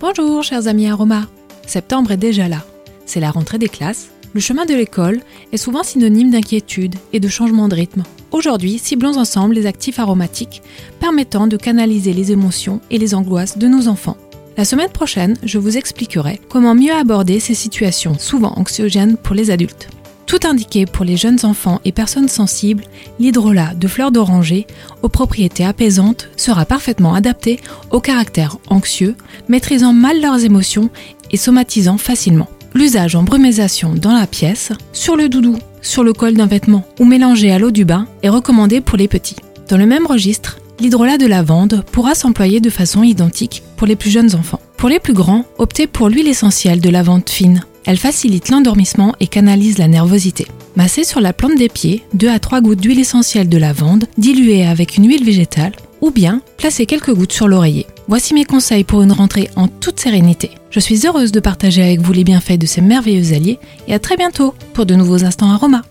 Bonjour chers amis Aroma. Septembre est déjà là. C'est la rentrée des classes. Le chemin de l'école est souvent synonyme d'inquiétude et de changement de rythme. Aujourd'hui, ciblons ensemble les actifs aromatiques permettant de canaliser les émotions et les angoisses de nos enfants. La semaine prochaine, je vous expliquerai comment mieux aborder ces situations souvent anxiogènes pour les adultes. Tout indiqué pour les jeunes enfants et personnes sensibles, l'hydrolat de fleurs d'oranger, aux propriétés apaisantes, sera parfaitement adapté au caractère anxieux, maîtrisant mal leurs émotions et somatisant facilement. L'usage en brumisation dans la pièce, sur le doudou, sur le col d'un vêtement ou mélangé à l'eau du bain est recommandé pour les petits. Dans le même registre, l'hydrolat de lavande pourra s'employer de façon identique pour les plus jeunes enfants. Pour les plus grands, optez pour l'huile essentielle de lavande fine elle facilite l'endormissement et canalise la nervosité. Massez sur la plante des pieds 2 à 3 gouttes d'huile essentielle de lavande diluée avec une huile végétale ou bien placez quelques gouttes sur l'oreiller. Voici mes conseils pour une rentrée en toute sérénité. Je suis heureuse de partager avec vous les bienfaits de ces merveilleux alliés et à très bientôt pour de nouveaux instants aromas.